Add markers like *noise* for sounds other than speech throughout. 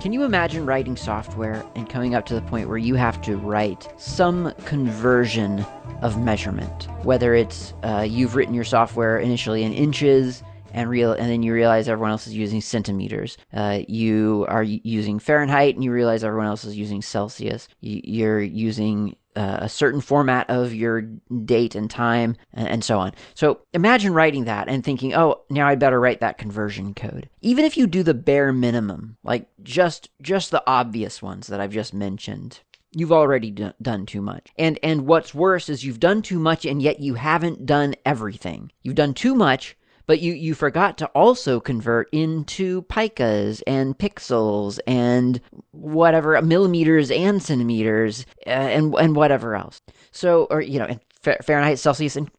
Can you imagine writing software and coming up to the point where you have to write some conversion of measurement? Whether it's uh, you've written your software initially in inches, and real and then you realize everyone else is using centimeters. Uh, you are using Fahrenheit and you realize everyone else is using Celsius. You're using a certain format of your date and time and, and, so on. So imagine writing that and thinking, oh, now I'd better write that conversion code. Even if you do the bare minimum, like just just the obvious ones that I've just mentioned, you've already d- done too much. And and what's worse is you've done too much and yet you haven't done everything. You've done too much but you, you forgot to also convert into picas and pixels and whatever millimeters and centimeters uh, and and whatever else. So or you know Fahrenheit, Celsius, and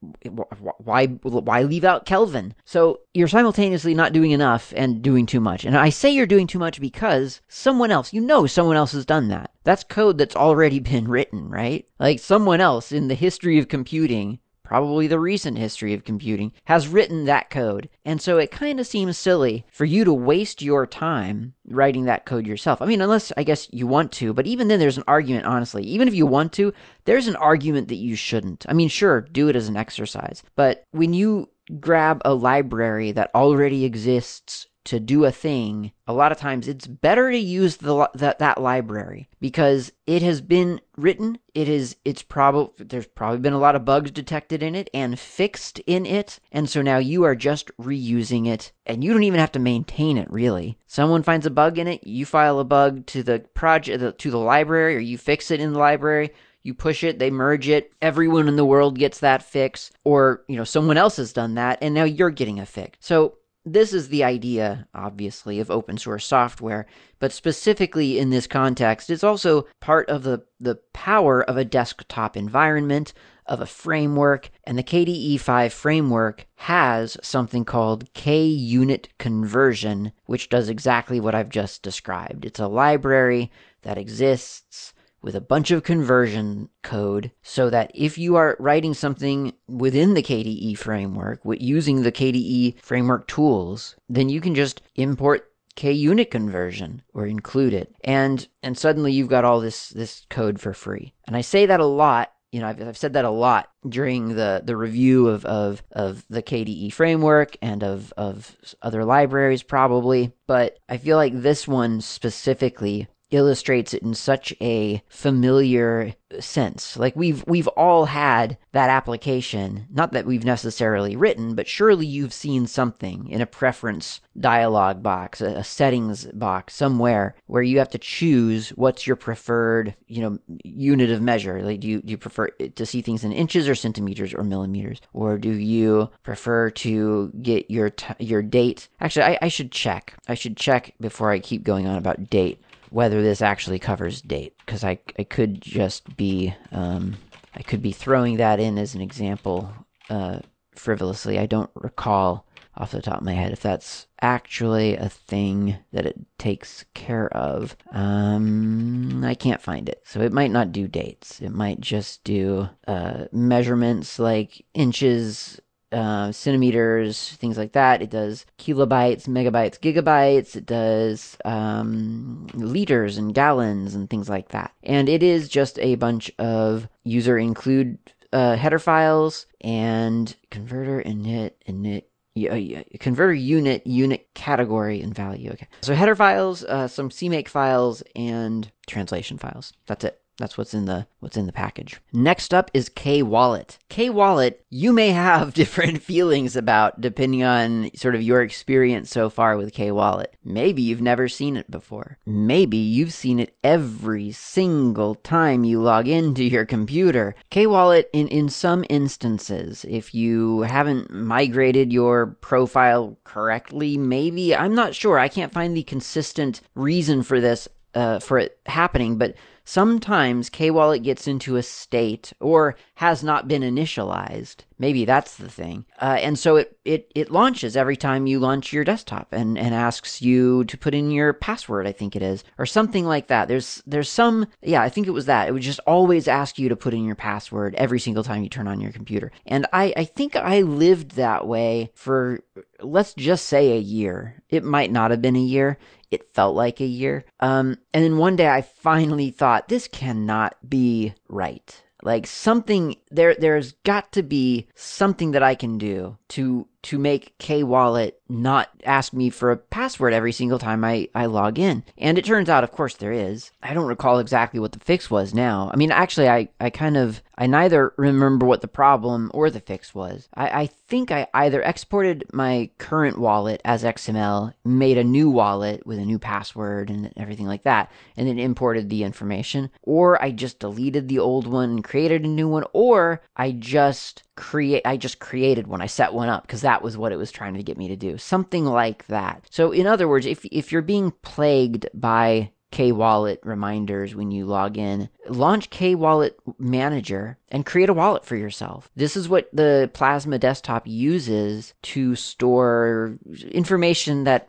why why leave out Kelvin? So you're simultaneously not doing enough and doing too much. And I say you're doing too much because someone else, you know, someone else has done that. That's code that's already been written, right? Like someone else in the history of computing probably the recent history of computing, has written that code. And so it kind of seems silly for you to waste your time writing that code yourself. I mean, unless I guess you want to, but even then there's an argument, honestly. Even if you want to, there's an argument that you shouldn't. I mean, sure, do it as an exercise. But when you grab a library that already exists to do a thing, a lot of times it's better to use the that that library because it has been written. It is it's probably there's probably been a lot of bugs detected in it and fixed in it, and so now you are just reusing it, and you don't even have to maintain it really. Someone finds a bug in it, you file a bug to the project to the library, or you fix it in the library you push it, they merge it, everyone in the world gets that fix, or, you know, someone else has done that, and now you're getting a fix. So this is the idea, obviously, of open source software, but specifically in this context, it's also part of the, the power of a desktop environment, of a framework, and the KDE 5 framework has something called KUnit conversion, which does exactly what I've just described. It's a library that exists with a bunch of conversion code so that if you are writing something within the KDE framework using the KDE framework tools, then you can just import KUnit conversion or include it. And and suddenly you've got all this this code for free. And I say that a lot you know, I've, I've said that a lot during the, the review of, of, of the KDE framework and of, of other libraries, probably. But I feel like this one specifically illustrates it in such a familiar sense. Like we've we've all had that application, not that we've necessarily written, but surely you've seen something in a preference dialog box, a, settings box somewhere where you have to choose what's your preferred, you know, unit of measure. Like do you do you prefer to see things in inches or centimeters or millimeters, or do you prefer to get your t- your date? Actually, I, I should check. I should check before I keep going on about date whether this actually covers date because I, I could just be um, I could be throwing that in as an example uh, frivolously. I don't recall off the top of my head if that's actually a thing that it takes care of. Um, I can't find it, so it might not do dates. It might just do uh, measurements like inches uh, centimeters, things like that. It does kilobytes, megabytes, gigabytes. It does um, liters and gallons and things like that. And it is just a bunch of user include uh, header files and converter init init yeah, converter unit, unit category, and value. Okay. So header files, uh, some CMake files, and translation files. That's it. That's what's in the what's in the package. Next up is K Wallet. K Wallet, you may have *laughs* different feelings about depending on sort of your experience so far with K Wallet. Maybe you've never seen it before. Maybe you've seen it every single time you log into your computer. K Wallet in in some instances, if you haven't migrated your profile correctly, maybe I'm not sure. I can't find the consistent reason for this uh, for it happening, but sometimes K-Wallet gets into a state or has not been initialized. Maybe that's the thing. Uh, and so it, it, it launches every time you launch your desktop and, and asks you to put in your password, I think it is, or something like that. There's, there's some, yeah, I think it was that. It would just always ask you to put in your password every single time you turn on your computer. And I, I think I lived that way for, let's just say a year. It might not have been a year it felt like a year. Um, and then one day I finally thought, this cannot be right. Like something there there's got to be something that I can do to to make K Wallet not ask me for a password every single time I, I log in. And it turns out, of course, there is. I don't recall exactly what the fix was now. I mean, actually, I, I kind of, I neither remember what the problem or the fix was. I, I think I either exported my current wallet as XML, made a new wallet with a new password and everything like that, and then imported the information, or I just deleted the old one and created a new one, or I just create I just created one. I set one up because that was what it was trying to get me to do. Something like that. So in other words, if if you're being plagued by K Wallet reminders when you log in. Launch K Wallet Manager and create a wallet for yourself. This is what the Plasma desktop uses to store information that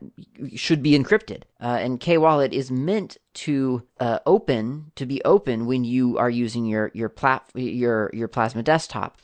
should be encrypted. Uh, and K Wallet is meant to uh, open to be open when you are using your your plat your your Plasma desktop.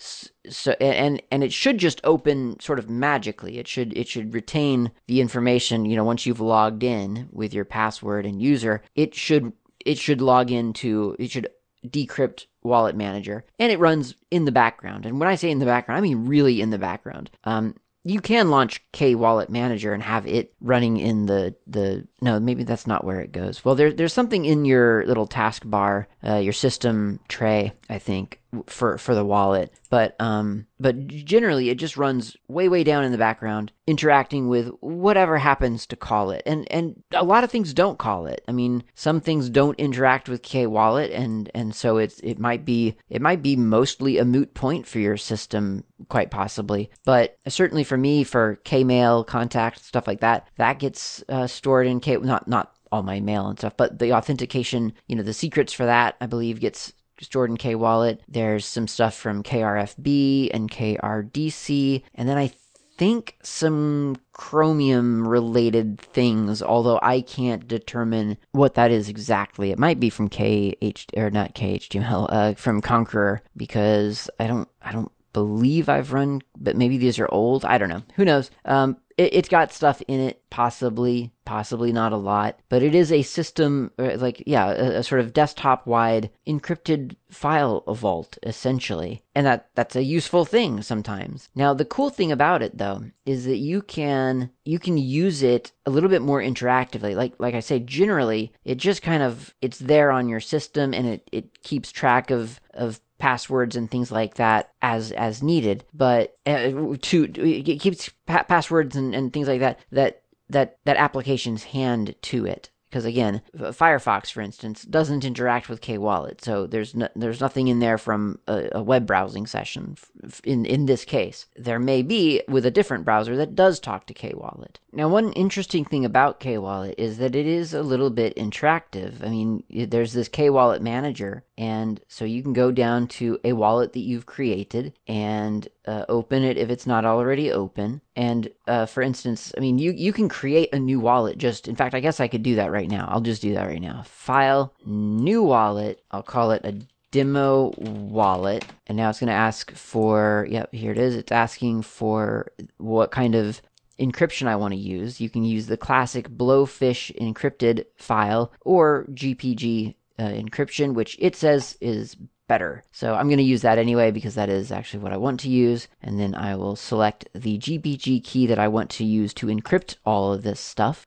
So and and it should just open sort of magically. It should it should retain the information. You know, once you've logged in with your password and user, it should it should log into it should decrypt wallet manager and it runs in the background and when i say in the background i mean really in the background um, you can launch K Wallet Manager and have it running in the the no maybe that's not where it goes. Well, there, there's something in your little taskbar, uh, your system tray, I think, for for the wallet. But um, but generally, it just runs way way down in the background, interacting with whatever happens to call it. And and a lot of things don't call it. I mean, some things don't interact with K Wallet, and and so it's it might be it might be mostly a moot point for your system, quite possibly. But certainly for me, for k mail contact stuff like that, that gets uh, stored in K not not all my mail and stuff, but the authentication, you know, the secrets for that, I believe, gets stored in K Wallet. There's some stuff from KRFB and KRDC, and then I think some Chromium related things, although I can't determine what that is exactly. It might be from KH or not KHTML, uh, from Konqueror because I don't I don't believe I've run, but maybe these are old. I don't know. Who knows? Um, it, has got stuff in it, possibly, possibly not a lot, but it is a system, uh, like, yeah, a, a sort of desktop wide encrypted file vault, essentially. And that, that's a useful thing sometimes. Now, the cool thing about it, though, is that you can, you can use it a little bit more interactively. Like, like I say, generally, it just kind of, it's there on your system and it, it keeps track of, of passwords and things like that as as needed but uh, to it keeps pa- passwords and, and things like that that that that applications hand to it because again, Firefox, for instance, doesn't interact with K-Wallet, so there's no, there's nothing in there from a, a, web browsing session. In in this case, there may be with a different browser that does talk to K-Wallet. Now, one interesting thing about K-Wallet is that it is a little bit interactive. I mean, there's this K-Wallet manager, and so you can go down to a wallet that you've created and uh, open it if it's not already open. And uh, for instance, I mean, you you can create a new wallet. Just in fact, I guess I could do that right now. I'll just do that right now. File, new wallet. I'll call it a demo wallet and now it's going to ask for yep here it is it's asking for what kind of encryption I want to use. You can use the classic Blowfish encrypted file or GPG uh, encryption, which it says is better. So I'm going to use that anyway because that is actually what I want to use. And then I will select the GPG key that I want to use to encrypt all of this stuff.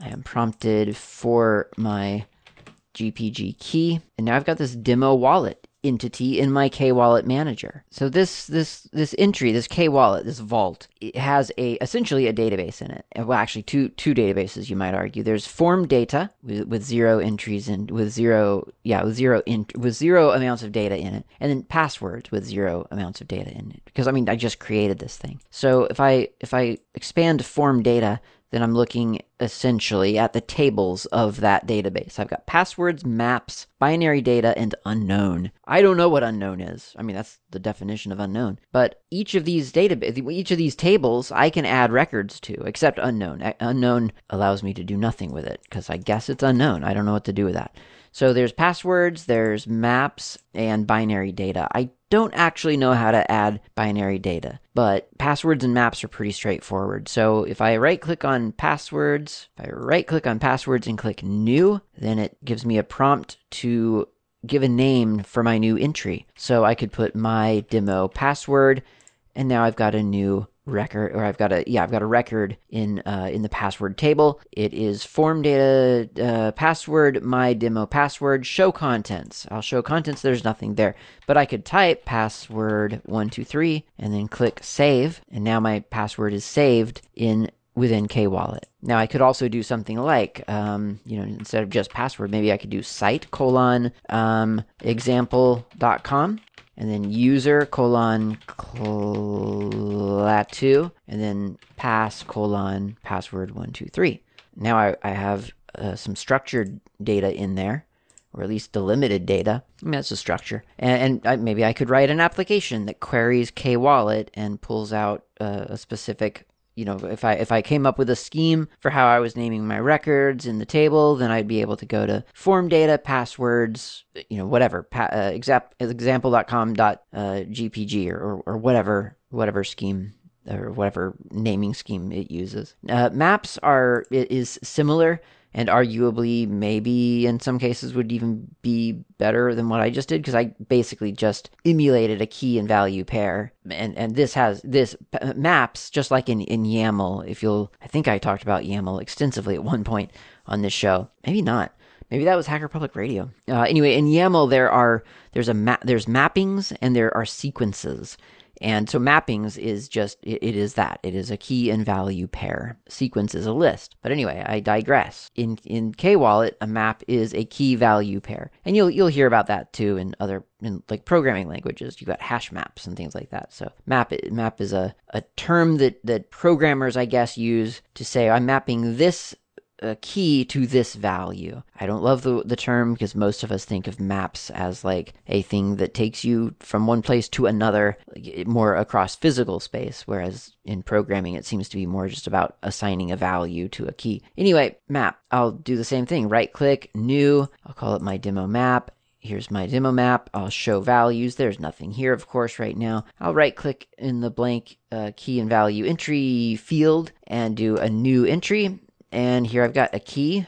I am prompted for my GPG key. And now I've got this demo wallet entity in my K Wallet manager. So this this this entry, this K Wallet, this vault, it has a essentially a database in it. Well, actually, two two databases you might argue. There's form data with, with zero entries and with zero yeah with zero in, with zero amounts of data in it, and then passwords with zero amounts of data in it. Because I mean, I just created this thing. So if I if I expand form data, then I'm looking essentially at the tables of that database. I've got passwords, maps, binary data, and unknown. I don't know what unknown is. I mean, that's the definition of unknown. But each of these database, each of these tables, I can add records to, except unknown. Unknown allows me to do nothing with it because I guess it's unknown. I don't know what to do with that. So there's passwords, there's maps, and binary data. I don't actually know how to add binary data, but passwords and maps are pretty straightforward. So if I right click on passwords, if I right click on passwords and click new, then it gives me a prompt to give a name for my new entry. So I could put my demo password, and now I've got a new record or I've got a yeah I've got a record in uh, in the password table. It is form data uh, password my demo password show contents. I'll show contents. There's nothing there, but I could type password one two three and then click save, and now my password is saved in within K Wallet. Now I could also do something like, um, you know, instead of just password, maybe I could do site colon um, example.com and then user colon clat2 and then pass colon password 123. Now I, I have uh, some structured data in there or at least delimited data. I mean, that's a structure. And, and I, maybe I could write an application that queries K Wallet and pulls out uh, a specific you know, if I if I came up with a scheme for how I was naming my records in the table, then I'd be able to go to form data, passwords, you know, whatever, pa- uh, example example.com dot uh, or, or whatever whatever scheme or whatever naming scheme it uses. Uh, maps are is similar and arguably maybe in some cases would even be better than what I just did because I basically just emulated a key and value pair. And and this has this maps just like in in YAML if you'll I think I talked about YAML extensively at one point on this show. Maybe not. Maybe that was Hacker Public Radio. Uh, anyway in YAML there are there's a map there's mappings and there are sequences and so mappings is just, it, is that. It is a key and value pair. Sequence is a list. But anyway, I digress. In, in K-Wallet, a map is a key value pair. And you'll, you'll hear about that too in other, in like programming languages. You got hash maps and things like that. So map, map is a, a term that, that programmers, I guess, use to say, I'm mapping this a key to this value. I don't love the, the term because most of us think of maps as like a thing that takes you from one place to another, more across physical space, whereas in programming it seems to be more just about assigning a value to a key. Anyway, map. I'll do the same thing. Right click, new. I'll call it my demo map. Here's my demo map. I'll show values. There's nothing here, of course, right now. I'll right click in the blank uh, key and value entry field and do a new entry and here I've got a key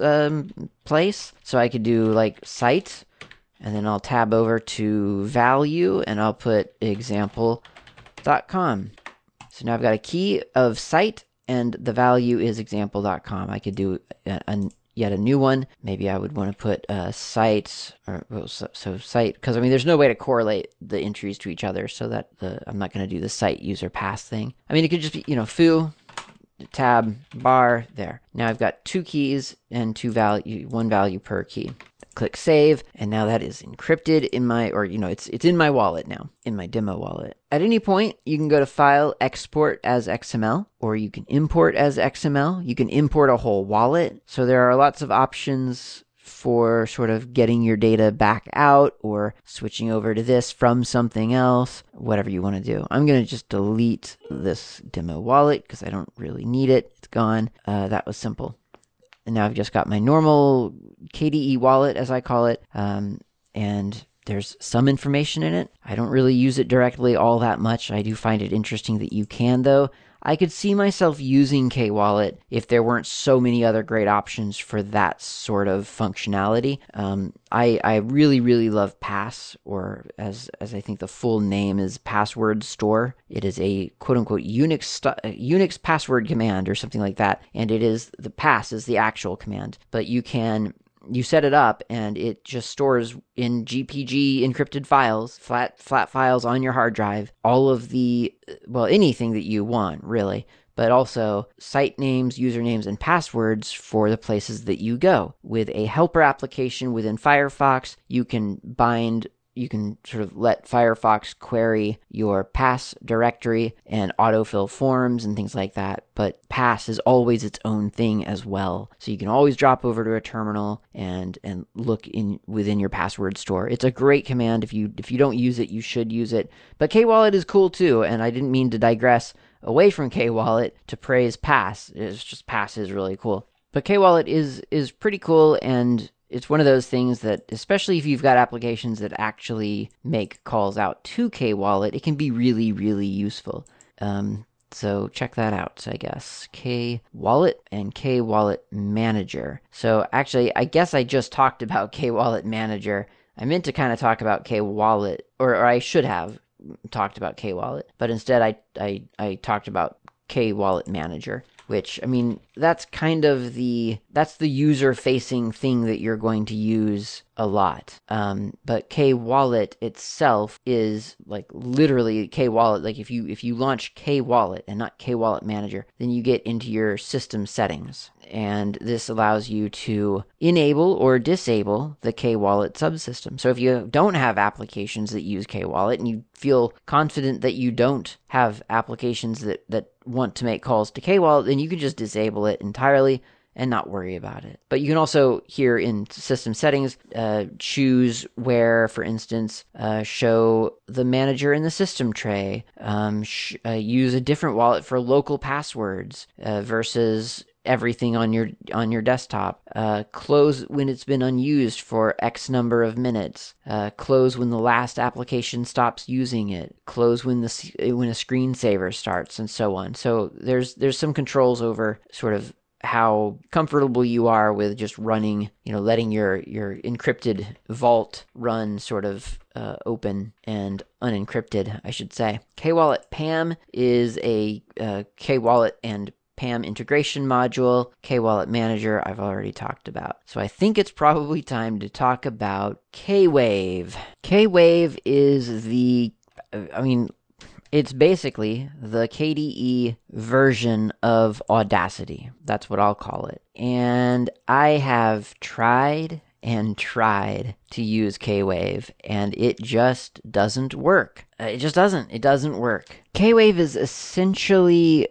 um, place. So I could do like site, and then I'll tab over to value, and I'll put example.com. So now I've got a key of site, and the value is example.com. I could do a, a yet a new one. Maybe I would want to put a site or well, so, so, site because I mean there's no way to correlate the entries to each other, so that the I'm not going to do the site user pass thing. I mean it could just be you know foo tab bar there. Now I've got two keys and two value, one value per key. Click save, and now that is encrypted in my, or you know, it's it's in my wallet now, in my demo wallet. At any point, you can go to File, Export as XML, or you can import as XML. You can import a whole wallet. So there are lots of options for sort of getting your data back out or switching over to this from something else, whatever you want to do. I'm going to just delete this demo wallet because I don't really need it. It's gone. Uh, that was simple. And now I've just got my normal KDE wallet, as I call it, um, and there's some information in it. I don't really use it directly all that much. I do find it interesting that you can, though. I could see myself using K Wallet if there weren't so many other great options for that sort of functionality. Um, I, I really, really love Pass, or as, as I think the full name is Password Store. It is a quote unquote Unix, st- Unix password command or something like that. And it is the pass is the actual command, but you can you set it up and it just stores in GPG encrypted files, flat flat files on your hard drive, all of the well anything that you want really, but also site names, usernames and passwords for the places that you go. With a helper application within Firefox, you can bind you can sort of let Firefox query your pass directory and autofill forms and things like that. But pass is always its own thing as well. So you can always drop over to a terminal and and look in within your password store. It's a great command. If you if you don't use it, you should use it. But Kwallet is cool too, and I didn't mean to digress away from Kwallet to praise pass. It's just pass is really cool. But Kwallet is is pretty cool and it's one of those things that, especially if you've got applications that actually make calls out to K Wallet, it can be really, really useful. Um, so check that out, I guess. K Wallet and K Wallet Manager. So actually, I guess I just talked about *laughs* K Wallet Manager. I meant to kind of talk about K Wallet, or, or I should have talked about K Wallet, but instead I, I, I talked about K Wallet Manager which I mean that's kind of the that's the user facing thing that you're going to use a lot. Um, but K Wallet itself is like literally K Wallet. Like if you if you launch K Wallet and not K Wallet Manager, then you get into your system settings, and this allows you to enable or disable the K Wallet subsystem. So if you don't have applications that use K Wallet and you feel confident that you don't have applications that that want to make calls to K Wallet, then you can just disable it entirely and not worry about it. But you can also here in system settings uh, choose where, for instance, uh, show the manager in the system tray, um, sh- uh, use a different wallet for local passwords uh, versus everything on your on your desktop. Uh, close when it's been unused for X number of minutes. Uh, close when the last application stops using it. Close when the when a screensaver starts, and so on. So there's there's some controls over sort of how comfortable you are with just running, you know, letting your your encrypted vault run sort of uh, open and unencrypted, I should say. Kwallet PAM is a uh, Kwallet and PAM integration module, Kwallet Manager, I've already talked about. So I think it's probably time to talk about Kwave. Kwave is the, I mean, it's basically the KDE version of Audacity. That's what I'll call it. And I have tried and tried to use Kwave, and it just doesn't work. Uh, it just doesn't. It doesn't work. Kwave is essentially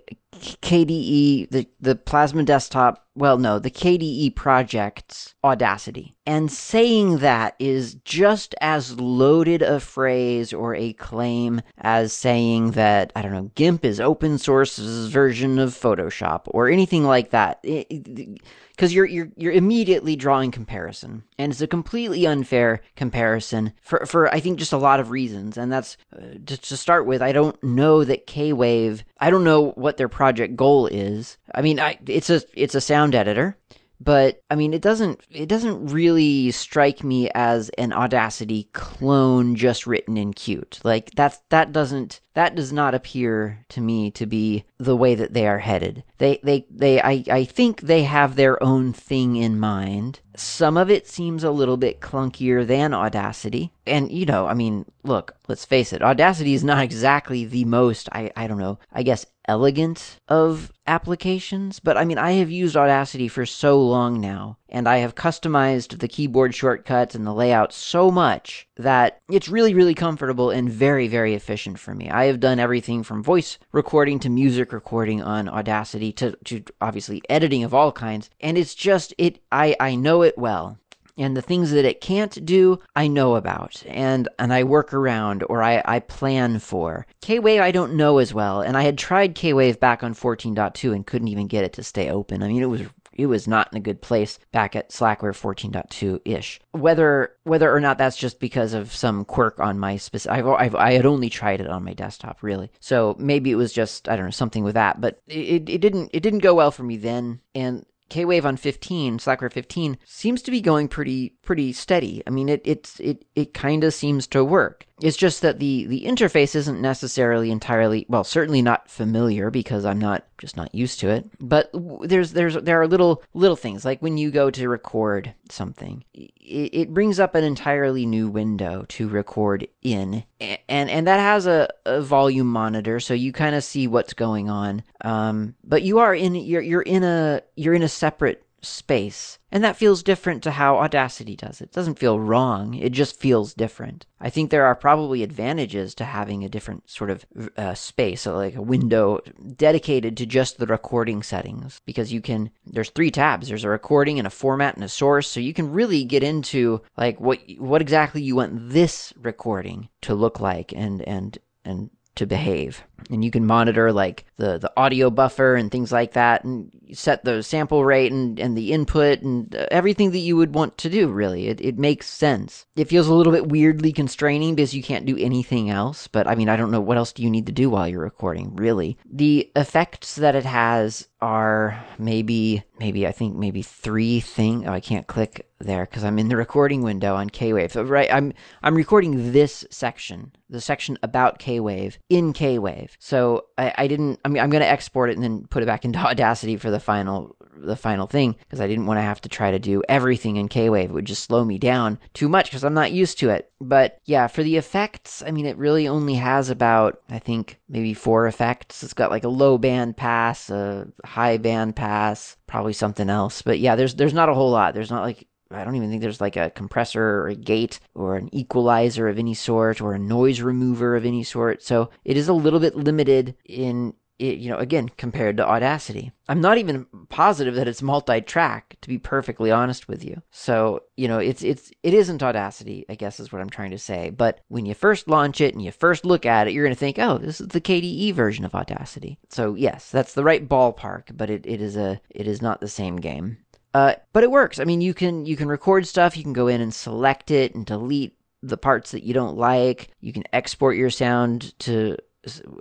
KDE, the, the Plasma Desktop, well, no, the KDE project's Audacity. And saying that is just as loaded a phrase or a claim as saying that, I don't know, GIMP is open source's version of Photoshop or anything like that. Because you're, you're, you're immediately drawing comparison. And it's a completely unfair comparison for, for I think, just a lot of reasons. And that's, uh, to, to start with, I don't know that Kwave, I don't know what their project goal is. I mean, I, it's a, it's a sound editor but I mean, it doesn't it doesn't really strike me as an Audacity clone just written in Qt. Like that's that doesn't that does not appear to me to be the way that they are headed. They they they I I think they have their own thing in mind. Some of it seems a little bit clunkier than Audacity. And you know, I mean, look, let's face it, Audacity is not exactly the most I I don't know, I guess elegant of applications, but I mean, I have used Audacity for so long now, and I have customized the keyboard shortcuts and the layout so much that it's really, really comfortable and very, very efficient for me. I have done everything from voice recording to music recording on Audacity to, to obviously editing of all kinds, and it's just, it, I, I know it well and the things that it can't do, I know about and and I work around or I, I plan for. Kwave I don't know as well, and I had tried Kwave back on 14.2 and couldn't even get it to stay open. I mean, it was it was not in a good place back at Slackware 14.2 ish. Whether whether or not that's just because of some quirk on my specific, I've, I've, i had only tried it on my desktop really, so maybe it was just I don't know something with that, but it, it didn't it didn't go well for me then, and Kwave on 15, Slackware 15 seems to be going pretty pretty steady. I mean, it it's it it kind of seems to work. It's just that the the interface isn't necessarily entirely well, certainly not familiar because I'm not just not used to it. But there's there's there are little little things like when you go to record something, it, it brings up an entirely new window to record in, and and that has a, a volume monitor, so you kind of see what's going on. Um, but you are in you're you're in a you're in a separate space. And that feels different to how Audacity does it. It doesn't feel wrong, it just feels different. I think there are probably advantages to having a different sort of uh, space, so like a window dedicated to just the recording settings, because you can, there's three tabs. There's a recording and a format and a source, so you can really get into like what what exactly you want this recording to look like and and and to behave. And you can monitor like the, the audio buffer and things like that and set the sample rate and, and the input and uh, everything that you would want to do, really. It, it makes sense. It feels a little bit weirdly constraining because you can't do anything else, but I mean, I don't know what else do you need to do while you're recording, really. The effects that it has are maybe, maybe, I think maybe three things. Oh, I can't click there because I'm in the recording window on K-Wave. Right, I'm, I'm recording this section, the section about K-Wave in K-Wave. So I, I didn't, I mean, I'm going to export it and then put it back into *laughs* Audacity for the final the final thing because I didn't want to have to try to do everything in K Wave. It would just slow me down too much because I'm not used to it. But yeah, for the effects, I mean, it really only has about, I think, maybe four effects. It's got like a low band pass, a high band pass, probably something else. But yeah, there's there's not a whole lot. There's not like I don't even think there's like a compressor or a gate or an equalizer of any sort or a noise remover of any sort. So it is a little bit limited in it, you know, again, compared to Audacity. I'm not even positive that it's multi-track, to be perfectly honest with you. So, you know, it's it's it isn't Audacity, I guess is what I'm trying to say. But when you first launch it and you first look at it, you're gonna think, oh, this is the KDE version of Audacity. So yes, that's the right ballpark, but it, it is a it is not the same game. Uh, but it works. I mean, you can you can record stuff. You can go in and select it and delete the parts that you don't like. You can export your sound to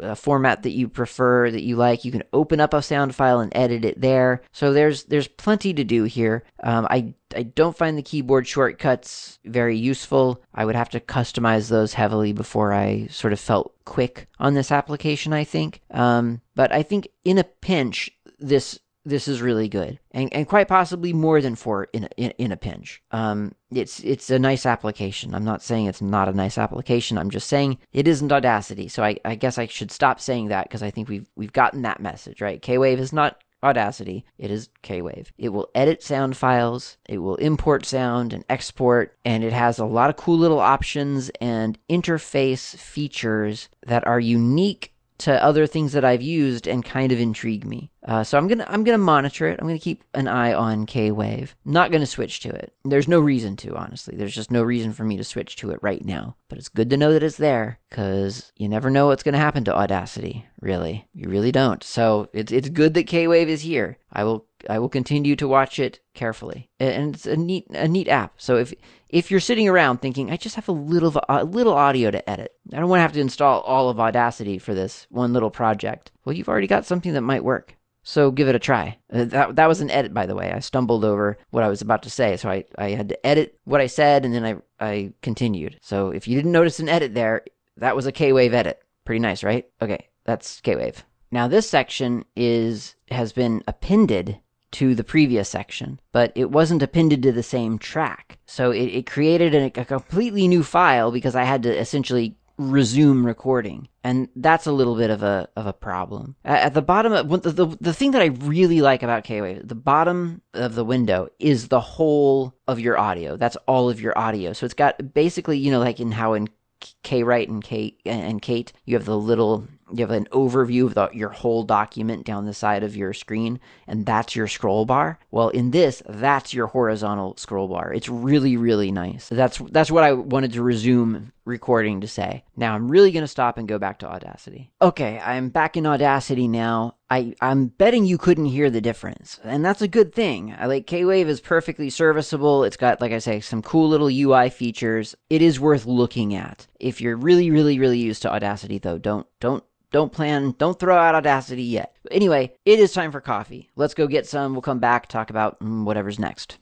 a format that you prefer that you like you can open up a sound file and edit it there so there's there's plenty to do here um, i i don't find the keyboard shortcuts very useful i would have to customize those heavily before i sort of felt quick on this application i think um, but i think in a pinch this this is really good, and and quite possibly more than four in a, in, in a pinch. Um, it's it's a nice application. I'm not saying it's not a nice application. I'm just saying it isn't Audacity. So I, I guess I should stop saying that because I think we've we've gotten that message right. K Wave is not Audacity. It is K Wave. It will edit sound files. It will import sound and export, and it has a lot of cool little options and interface features that are unique to other things that I've used and kind of intrigue me. Uh, so I'm gonna I'm gonna monitor it. I'm gonna keep an eye on K Wave. Not gonna switch to it. There's no reason to, honestly. There's just no reason for me to switch to it right now. But it's good to know that it's there, because you never know what's gonna happen to Audacity. Really, you really don't. So it's it's good that K Wave is here. I will I will continue to watch it carefully, and it's a neat a neat app. So if if you're sitting around thinking, I just have a little a little audio to edit, I don't want to have to install all of Audacity for this one little project. Well, you've already got something that might work. So give it a try. Uh, that that was an edit, by the way. I stumbled over what I was about to say, so I, I had to edit what I said, and then I I continued. So if you didn't notice an edit there, that was a K Wave edit. Pretty nice, right? Okay, that's K Wave. Now this section is has been appended to the previous section, but it wasn't appended to the same track. So it, it created a, a completely new file because I had to essentially resume recording. And that's a little bit of a of a problem. At the bottom of the, the, the thing that i really like about k-wave the bottom of the window is the whole of your audio. That's all of your audio. So it's got basically you know like in how in k-write and kate and kate you have the little you have an overview of the, your whole document down the side of your screen, and that's your scroll bar. Well, in this, that's your horizontal scroll bar. It's really, really nice. That's that's what I wanted to resume recording to say. Now I'm really going to stop and go back to Audacity. Okay, I'm back in Audacity now. I, I'm betting you couldn't hear the difference, and that's a good thing. I like K-Wave is perfectly serviceable. It's got, like I say, some cool little UI features. It is worth looking at. If you're really, really, really used to Audacity, though, don't don't don't plan, don't throw out Audacity yet. But anyway, it is time for coffee. Let's go get some. We'll come back, talk about mm, whatever's next.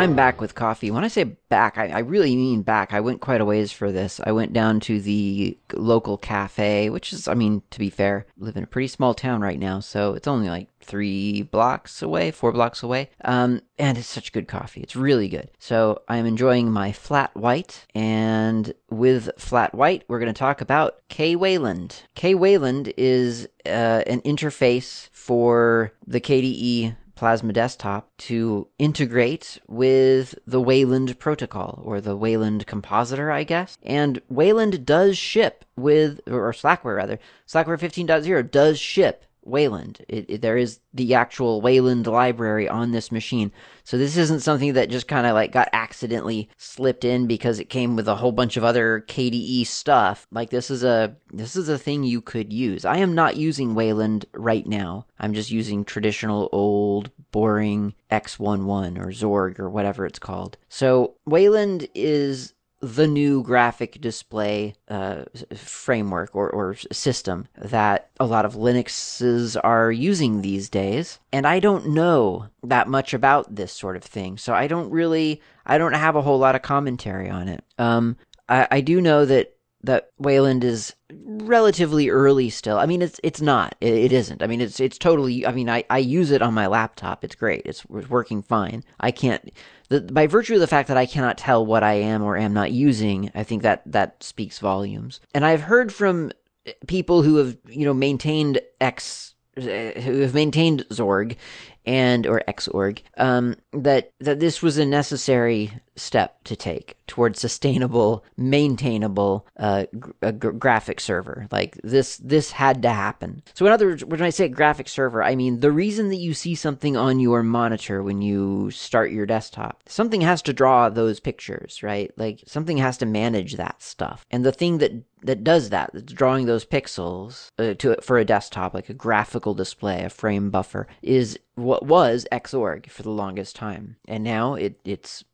I'm back with coffee. When I say back, I, I, really mean back. I went quite a ways for this. I went down to the local cafe, which is, I mean, to be fair, I live in a pretty small town right now, so it's only like three blocks away, four blocks away. Um, and it's such good coffee. It's really good. So I'm enjoying my flat white. And with flat white, we're going to talk about K Wayland. K Wayland is uh, an interface for the KDE Plasma Desktop to integrate with the Wayland protocol or the Wayland compositor, I guess. And Wayland does ship with, or Slackware rather, Slackware 15.0 does ship Wayland. It, it, there is the actual Wayland library on this machine. So this isn't something that just kind of like got accidentally slipped in because it came with a whole bunch of other KDE stuff. Like this is a this is a thing you could use. I am not using Wayland right now. I'm just using traditional old boring X11 or Zorg or whatever it's called. So Wayland is the new graphic display uh, framework or, or system that a lot of Linuxes are using these days. And I don't know that much about this sort of thing. So I don't really, I don't have a whole lot of commentary on it. Um, I, I do know that that Wayland is relatively early still. I mean, it's it's not. It, it isn't. I mean, it's it's totally. I mean, I, I use it on my laptop. It's great. It's, it's working fine. I can't the, by virtue of the fact that I cannot tell what I am or am not using, I think that that speaks volumes. And I've heard from people who have, you know, maintained X, eh, who have maintained Zorg, and or Xorg, um, that that this was a necessary step to take towards sustainable, maintainable uh, g- graphic server. Like this, this had to happen. So in other words, when I say graphic server, I mean the reason that you see something on your monitor when you start your desktop, something has to draw those pictures, right? Like something has to manage that stuff. And the thing that that does that, that's drawing those pixels uh, to for a desktop, like a graphical display, a frame buffer, is what was Xorg for the longest time, and now it it's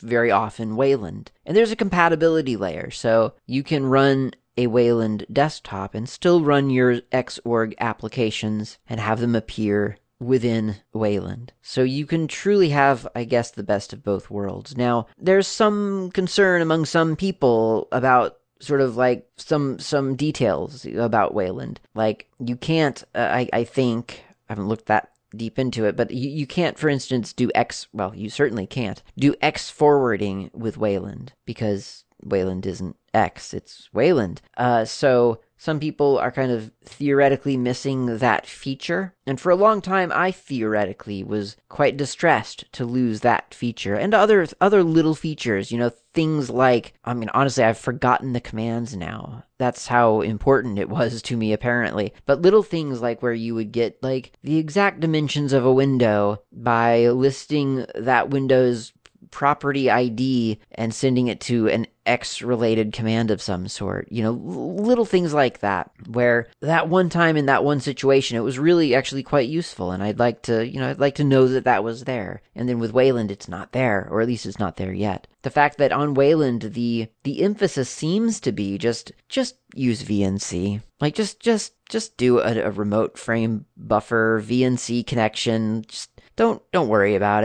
very often Wayland. And there's a compatibility layer, so you can run a Wayland desktop and still run your Xorg applications and have them appear within Wayland. So you can truly have, I guess, the best of both worlds. Now, there's some concern among some people about sort of like some some details about Wayland. Like you can't, uh, I I think I haven't looked that deep into it, but you, you can't, for instance, do X, well, you certainly can't do X forwarding with Wayland because Wayland isn't X, it's Wayland. Uh, so some people are kind of theoretically missing that feature. And for a long time, I theoretically was quite distressed to lose that feature and other other little features. You know, things like I mean, honestly, I've forgotten the commands now. That's how important it was to me, apparently. But little things like where you would get like the exact dimensions of a window by listing that window's property ID and sending it to an X related command of some sort. You know, little things like that, where that one time in that one situation, it was really actually quite useful. And I'd like to, you know, I'd like to know that that was there. And then with Wayland, it's not there, or at least it's not there yet. The fact that on Wayland, the, the emphasis seems to be just, just use VNC. Like just, just, just do a, a remote frame buffer VNC connection. Just don't, don't worry about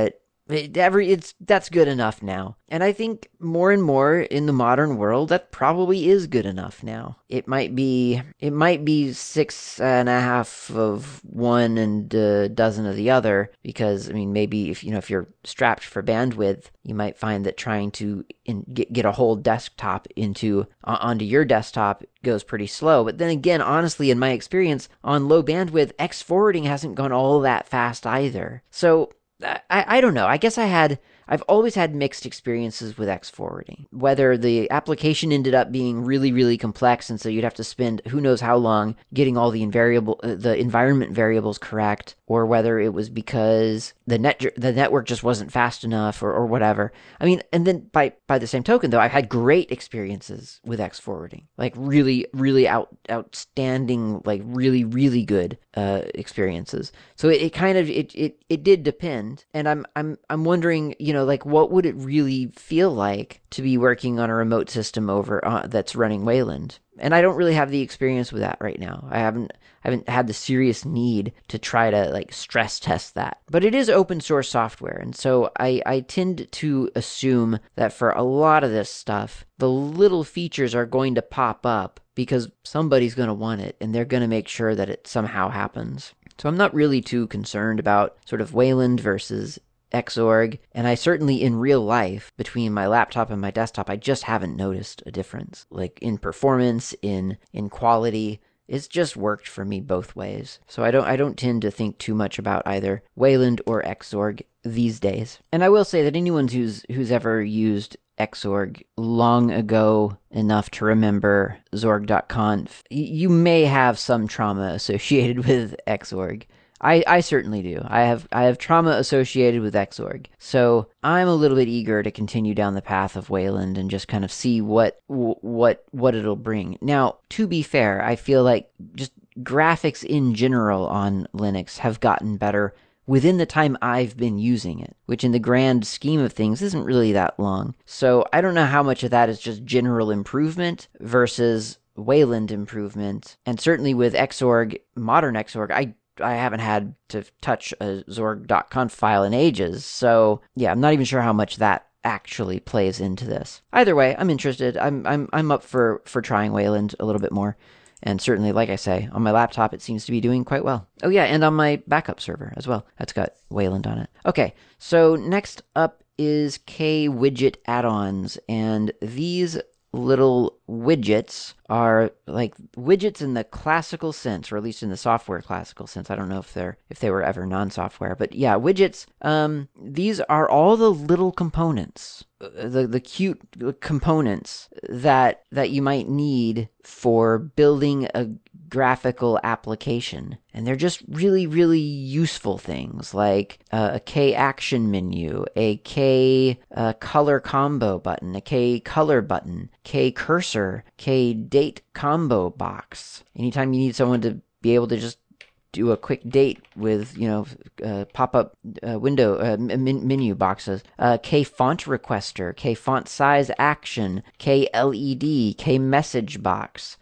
it every it's that's good enough now. And i think more and more in the modern world that probably is good enough now. It might be it might be six and a half of one and a dozen of the other because i mean maybe if you know if you're strapped for bandwidth you might find that trying to in, get, get a whole desktop into uh, onto your desktop goes pretty slow. But then again honestly in my experience on low bandwidth x forwarding hasn't gone all that fast either. So I, I don't know. I guess I had I've always had mixed experiences with X forwarding. Whether the application ended up being really, really complex, and so you'd have to spend who knows how long getting all the invariable, uh, the environment variables correct, or whether it was because the net the network just wasn't fast enough, or, or whatever. I mean, and then by by the same token, though, I've had great experiences with X forwarding, like really, really out outstanding, like really, really good uh, experiences. So it, it kind of it, it it did depend, and I'm I'm I'm wondering, you know know, like what would it really feel like to be working on a remote system over uh, that's running Wayland? And I don't really have the experience with that right now. I haven't I haven't had the serious need to try to like stress test that. But it is open source software, and so I, I tend to assume that for a lot of this stuff, the little features are going to pop up because somebody's going to want it and they're going to make sure that it somehow happens. So I'm not really too concerned about sort of Wayland versus Xorg, and I certainly in real life between my laptop and my desktop, I just haven't noticed a difference, like in performance, in in quality. It's just worked for me both ways. So I don't I don't tend to think too much about either Wayland or Xorg these days. And I will say that anyone who's who's ever used Xorg long ago enough to remember Zorg.conf, you may have some trauma associated *laughs* with Xorg. I, I certainly do. I have I have trauma associated with Xorg, so I'm a little bit eager to continue down the path of Wayland and just kind of see what what what it'll bring. Now, to be fair, I feel like just graphics in general on Linux have gotten better within the time I've been using it, which in the grand scheme of things isn't really that long. So I don't know how much of that is just general improvement versus Wayland improvement. And certainly with Xorg, modern Xorg, I I haven't had to touch a Xorg.conf file in ages, so yeah, I'm not even sure how much that actually plays into this. Either way, I'm interested. I'm I'm I'm up for for trying Wayland a little bit more. And certainly, like I say, on my laptop, it seems to be doing quite well. Oh, yeah, and on my backup server as well. That's got Wayland on it. Okay, so next up is K widget add ons. And these little widgets are like widgets in the classical sense or at least in the software classical sense i don't know if they're if they were ever non-software but yeah widgets um these are all the little components uh, the the Qt components that that you might need for building a graphical application. And they're just really, really useful things like uh, a K action menu, a K uh, color combo button, a K color button, K cursor, K date combo box. Anytime you need someone to be able to just do a quick date with you know uh, pop up uh, window uh, menu boxes uh, k font requester k font size action k led k message box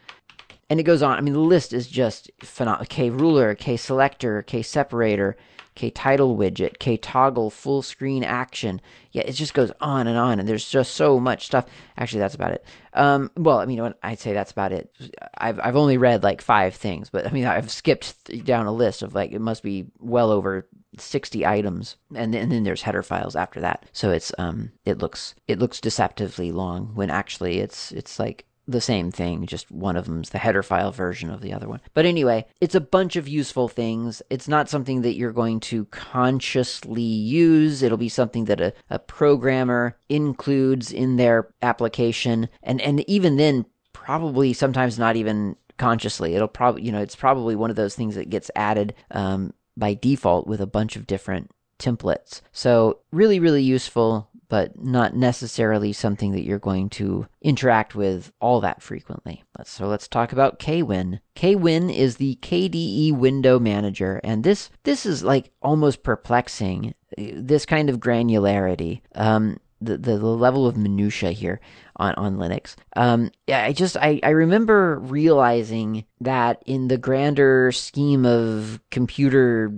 and it goes on. I mean, the list is just phenomenal. K ruler, K selector, K separator, K title widget, K toggle, full screen action. Yeah, it just goes on and on, and there's just so much stuff. Actually, that's about it. Um, well, I mean, I'd say that's about it. I've I've only read like five things, but I mean, I've skipped down a list of like it must be well over 60 items and then, and then there's header files after that so it's um it looks it looks deceptively long when actually it's it's like the same thing, just one of them's the header file version of the other one. But anyway, it's a bunch of useful things. It's not something that you're going to consciously use. It'll be something that a, a programmer includes in their application. And, and even then, probably sometimes not even consciously. It'll probably, you know, it's probably one of those things that gets added um, by default with a bunch of different templates. So, really, really useful but not necessarily something that you're going to interact with all that frequently. So let's talk about KWin. KWin is the KDE window manager, and this this is like almost perplexing. This kind of granularity. Um, the, the, the level of minutia here on, on Linux. Um, yeah, I just I, I remember realizing that in the grander scheme of computer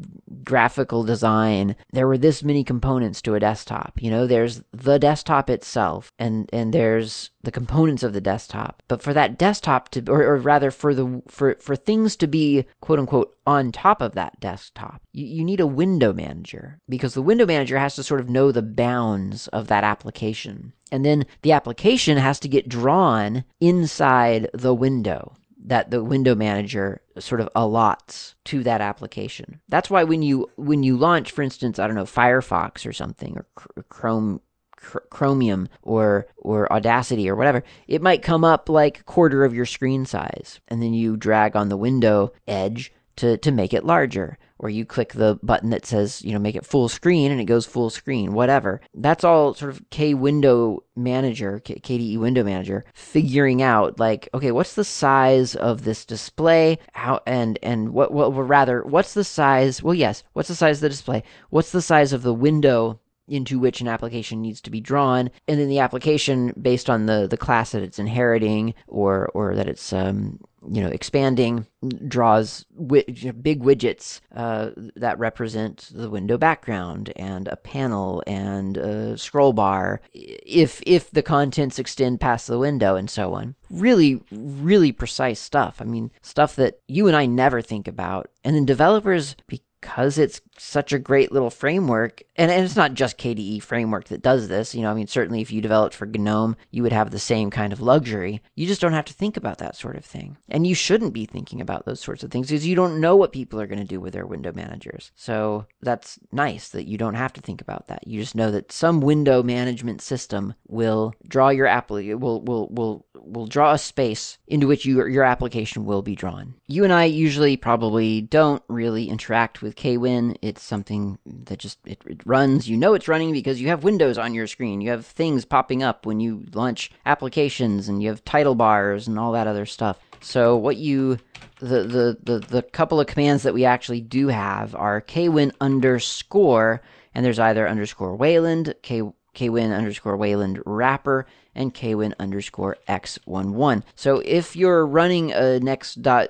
graphical design, there were this many components to a desktop. You know, there's the desktop itself, and and there's the components of the desktop. But for that desktop to, or, or rather for the for for things to be quote unquote on top of that desktop, you, you need a window manager because the window manager has to sort of know the bounds of that application. And then the application has to get drawn inside the window that the window manager sort of allots to that application. That's why when you when you launch for instance, I don't know, Firefox or something or Chrome Chromium or or Audacity or whatever, it might come up like quarter of your screen size and then you drag on the window edge to to make it larger or you click the button that says, you know, make it full screen and it goes full screen, whatever. That's all sort of K window manager, KDE window manager figuring out like, okay, what's the size of this display? How and and what what rather, what's the size? Well, yes, what's the size of the display? What's the size of the window into which an application needs to be drawn, and then the application, based on the the class that it's inheriting or or that it's um, you know expanding draws wi- big widgets uh, that represent the window background and a panel and a scroll bar if if the contents extend past the window and so on. Really really precise stuff. I mean stuff that you and i never think about. And then developers because it's such a great little framework, and, and it's not just KDE framework that does this. You know, I mean, certainly if you developed for GNOME, you would have the same kind of luxury. You just don't have to think about that sort of thing. And you shouldn't be thinking about those sorts of things because you don't know what people are going to do with their window managers. So that's nice that you don't have to think about that. You just know that some window management system will draw your app will will will will draw a space into which you, your application will be drawn. You and I usually probably don't really interact with KWin it's something that just it, it, runs. You know it's running because you have windows on your screen. You have things popping up when you launch applications, and you have title bars and all that other stuff. So what you the the the, the couple of commands that we actually do have are kwin underscore, and there's either underscore Wayland, k kwin underscore Wayland wrapper, and kwin underscore x11. So if you're running a next dot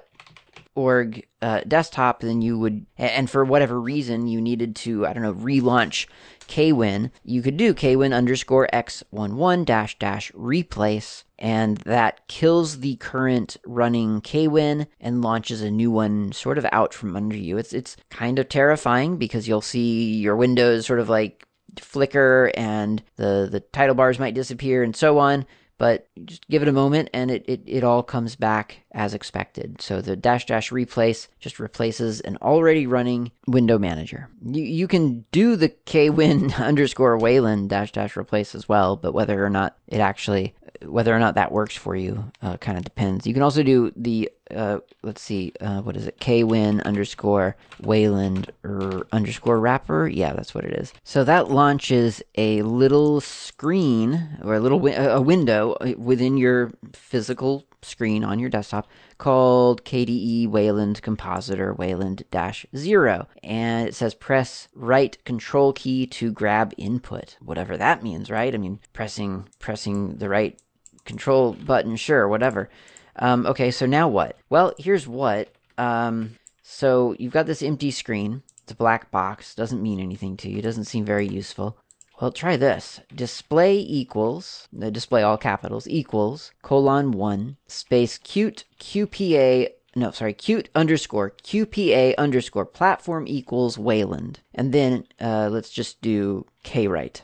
org uh, desktop, then you would, and for whatever reason you needed to, I don't know, relaunch kwin, you could do kwin underscore x11 dash dash replace, and that kills the current running kwin and launches a new one sort of out from under you. It's it's kind of terrifying because you'll see your windows sort of like flicker and the the title bars might disappear and so on but just give it a moment and it, it, it all comes back as expected. So the dash dash replace just replaces an already running window manager. You, you can do the kwin *laughs* underscore Wayland dash dash replace as well, but whether or not it actually whether or not that works for you uh, kind of depends. You can also do the uh, let's see, uh, what is it? Kwin underscore Wayland or underscore wrapper. Yeah, that's what it is. So that launches a little screen or a little wi- a window uh, within your physical screen on your desktop called KDE Wayland Compositor Wayland dash zero. And it says press right control key to grab input. Whatever that means, right? I mean, pressing pressing the right control button, sure, whatever. Um, okay, so now what? Well, here's what. Um, so you've got this empty screen. It's a black box. Doesn't mean anything to you. Doesn't seem very useful. Well, try this. Display equals, the display all capitals, equals, colon 1, space QT QPA, no, sorry, QT underscore QPA underscore platform equals Wayland. And then uh, let's just do kwrite.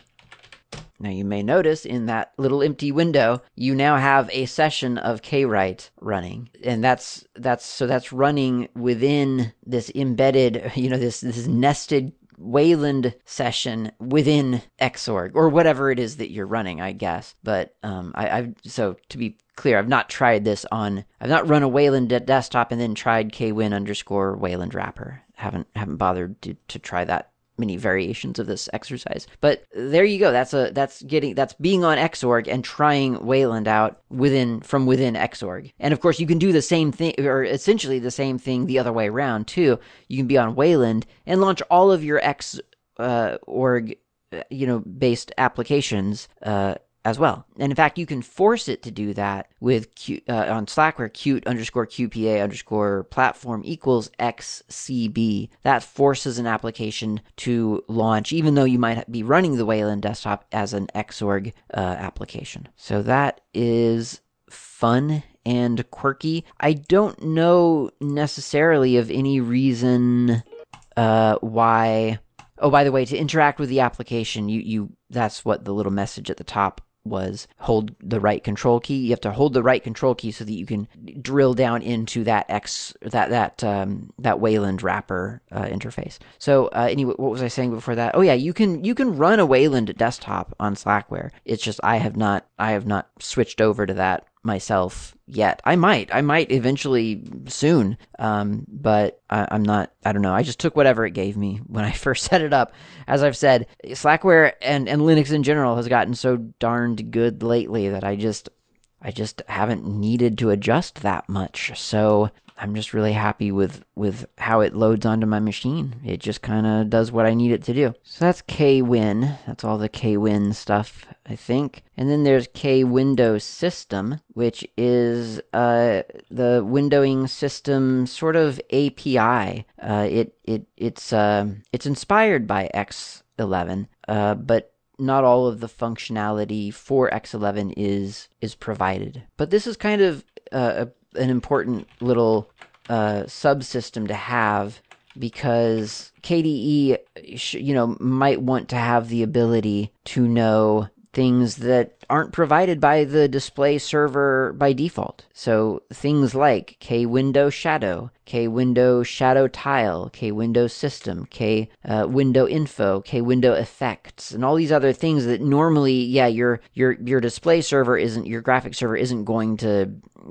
Now you may notice in that little empty window, you now have a session of kwrite running. And that's that's so that's running within this embedded, *laughs* you know, this this nested Wayland session within Xorg or whatever it is that you're running, I guess. But um, I, have so to be clear, I've not tried this on. I've not run a Wayland desktop and then tried kwin underscore Wayland wrapper. Haven't haven't bothered to, to try that many variations of this exercise. But there you go. That's a that's getting that's being on Xorg and trying Wayland out within from within Xorg. And of course, you can do the same thing or essentially the same thing the other way around too. You can be on Wayland and launch all of your X uh, org uh, you know based applications uh, as well. And in fact, you can force it to do that with Q, uh, on Slackware, QT underscore QPA underscore platform equals XCB. That forces an application to launch, even though you might be running the Wayland desktop as an Xorg uh, application. So that is fun and quirky. I don't know necessarily of any reason uh, why. Oh, by the way, to interact with the application, you, you that's what the little message at the top was hold the right control key. You have to hold the right control key so that you can drill down into that X that that um, that Wayland wrapper uh, interface. So uh, anyway, what was I saying before that? Oh yeah, you can you can run a Wayland desktop on Slackware. It's just I have not I have not switched over to that myself yet. I might. I might eventually soon. Um, but I, am not. I don't know. I just took whatever it gave me *laughs* when I first set it up. As I've said, Slackware and and Linux in general has gotten so darned good lately that I just I just haven't needed to adjust that much. So I'm just really happy with with how it loads onto my machine. It just kind of does what I need it to do. So that's KWin. That's all the KWin stuff, I think. And then there's K System, which is uh, the windowing system sort of API. Uh, it it it's uh, it's inspired by X11, uh, but not all of the functionality for X11 is is provided. But this is kind of uh, a, an important little uh, subsystem to have because KDE, you know, might want to have the ability to know things that aren't provided by the display server by default. So things like K window shadow, K window shadow tile, K window system, K uh, window info, K window effects, and all these other things that normally, yeah, your your your display server isn't your graphic server isn't going to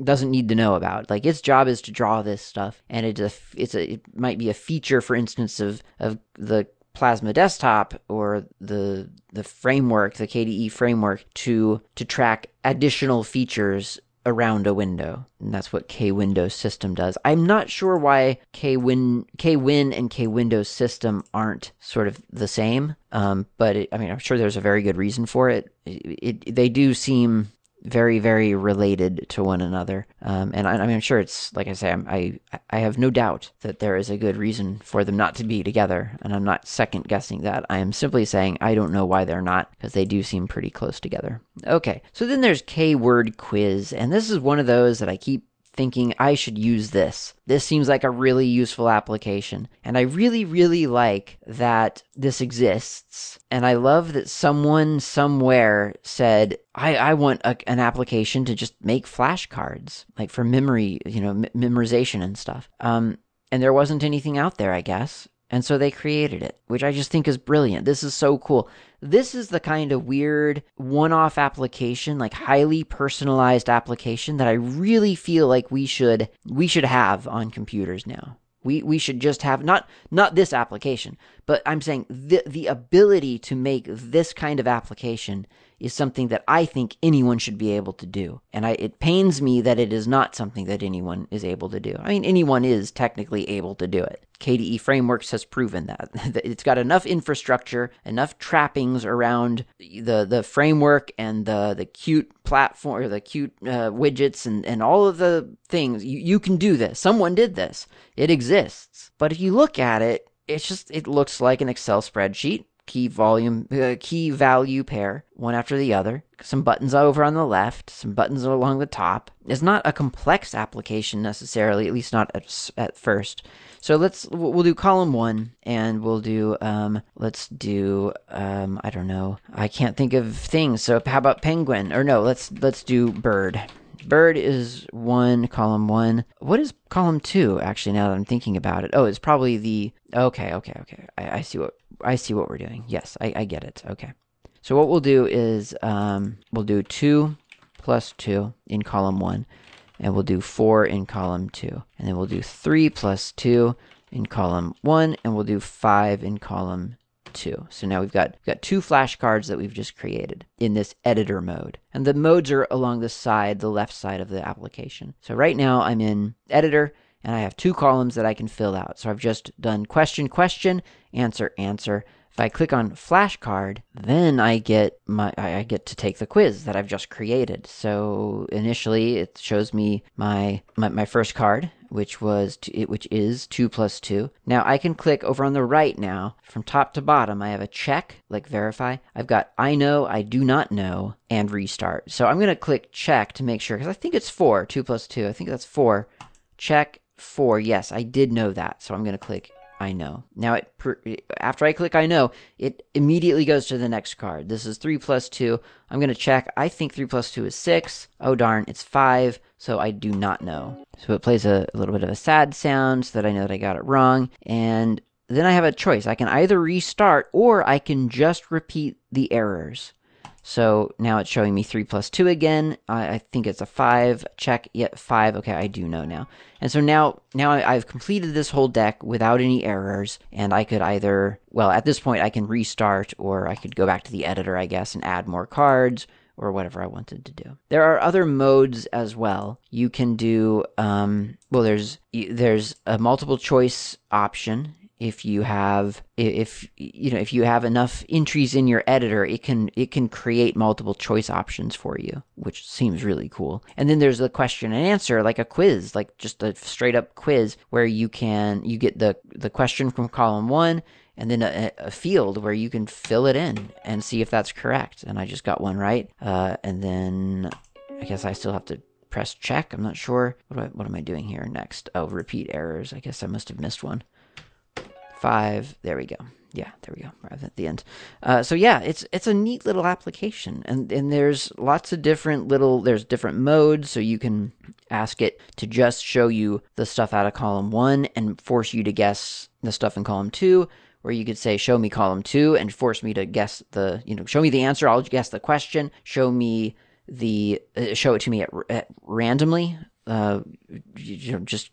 doesn't need to know about. Like its job is to draw this stuff, and it's a it's a it might be a feature, for instance, of of the Plasma Desktop or the the framework, the KDE framework to to track additional features around a window. And that's what K Windows System does. I'm not sure why KWin, KWin and K Windows System aren't sort of the same. Um, but it, I mean, I'm sure there's a very good reason for it. It, it. They do seem very very related to one another. Um, and I, I, mean i'm sure it's like i say I'm, i i have no doubt that there is a good reason for them not to be together. And i'm not second guessing that. I am simply saying i don't know why they're not because they do seem pretty close together. Okay. So then there's k word quiz. And this is one of those that i keep thinking I should use this. This seems like a really useful application. And I really, really like that this exists. And I love that someone somewhere said, I, I want a, an application to just make flashcards, like for memory, you know, m- memorization and stuff. Um, and there wasn't anything out there, I guess. And so they created it, which I just think is brilliant. This is so cool. This is the kind of weird one off application, like highly personalized application that I really feel like we should we should have on computers now. We we should just have not not this application, but I'm saying the the ability to make this kind of application is something that I think anyone should be able to do. And I, it pains me that it is not something that anyone is able to do. I mean, anyone is technically able to do it. KDE Frameworks has proven *laughs* that. it's got enough infrastructure, enough trappings around the, the framework and the, the Qt platform, the Qt uh, widgets and, and all of the things. You, you can do this. Someone did this. It exists. But if you look at it, it's just, it looks like an Excel spreadsheet key volume uh, key value pair one after the other some buttons over on the left some buttons along the top it's not a complex application necessarily at least not at, at first so let's we'll do column one and we'll do um let's do um i don't know i can't think of things so how about penguin or no let's let's do bird Bird is one, column one. What is column two, actually, now that I'm thinking about it? Oh, it's probably the. Okay, okay, okay. I, I see what I see what we're doing. Yes, I, I get it. Okay. So what we'll do is um, we'll do 2 plus 2 in column 1, and we'll do 4 in column 2. And then we'll do 3 plus 2 in column 1, and we'll do 5 in column 2. So now we've got, we've got two flashcards that we've just created in this editor mode. And the modes are along the side, the left side of the application. So right now I'm in editor, and I have two columns that I can fill out. So I've just done question, question, answer, answer. If I click on flashcard, then I get my I get to take the quiz that I've just created. So initially, it shows me my my, my first card, which was two, which is two plus two. Now I can click over on the right now from top to bottom. I have a check, like verify. I've got I know, I do not know, and restart. So I'm gonna click check to make sure because I think it's four. Two plus two. I think that's four. Check four. Yes, I did know that. So I'm gonna click I know. Now, it after I click I know, it immediately goes to the next card. This is 3 plus 2. I'm going to check. I think 3 plus 2 is 6. Oh, darn, it's 5, so I do not know. So it plays a, a little bit of a sad sound so that I know that I got it wrong. And then I have a choice. I can either restart or I can just repeat the errors. So now it's showing me 3 plus 2 again. I, I think it's a 5. Check. Yet 5. Okay, I do know now. And so now, now I've completed this whole deck without any errors, and I could either, well, at this point I can restart, or I could go back to the editor, I guess, and add more cards, or whatever I wanted to do. There are other modes as well. You can do um, well. There's there's a multiple choice option if you have if you know if you have enough entries in your editor it can it can create multiple choice options for you which seems really cool. And then there's the question and answer like a quiz like just a straight up quiz where you can you get the the question from column 1 and then a, a, field where you can fill it in and see if that's correct. And i just got one right uh, and then i guess i still have to press check. I'm not sure. What, I, what am i doing here next? Oh repeat errors. I guess i must have missed one five. There we go. Yeah, there we go. Right at the end. Uh, so yeah, it's it's a neat little application, and and there's lots of different little there's different modes, so you can ask it to just show you the stuff out of column one and force you to guess the stuff in column two, or you could say show me column two and force me to guess the you know show me the answer. I'll guess the question. Show me the uh, show it to me at, at randomly uh, you know, just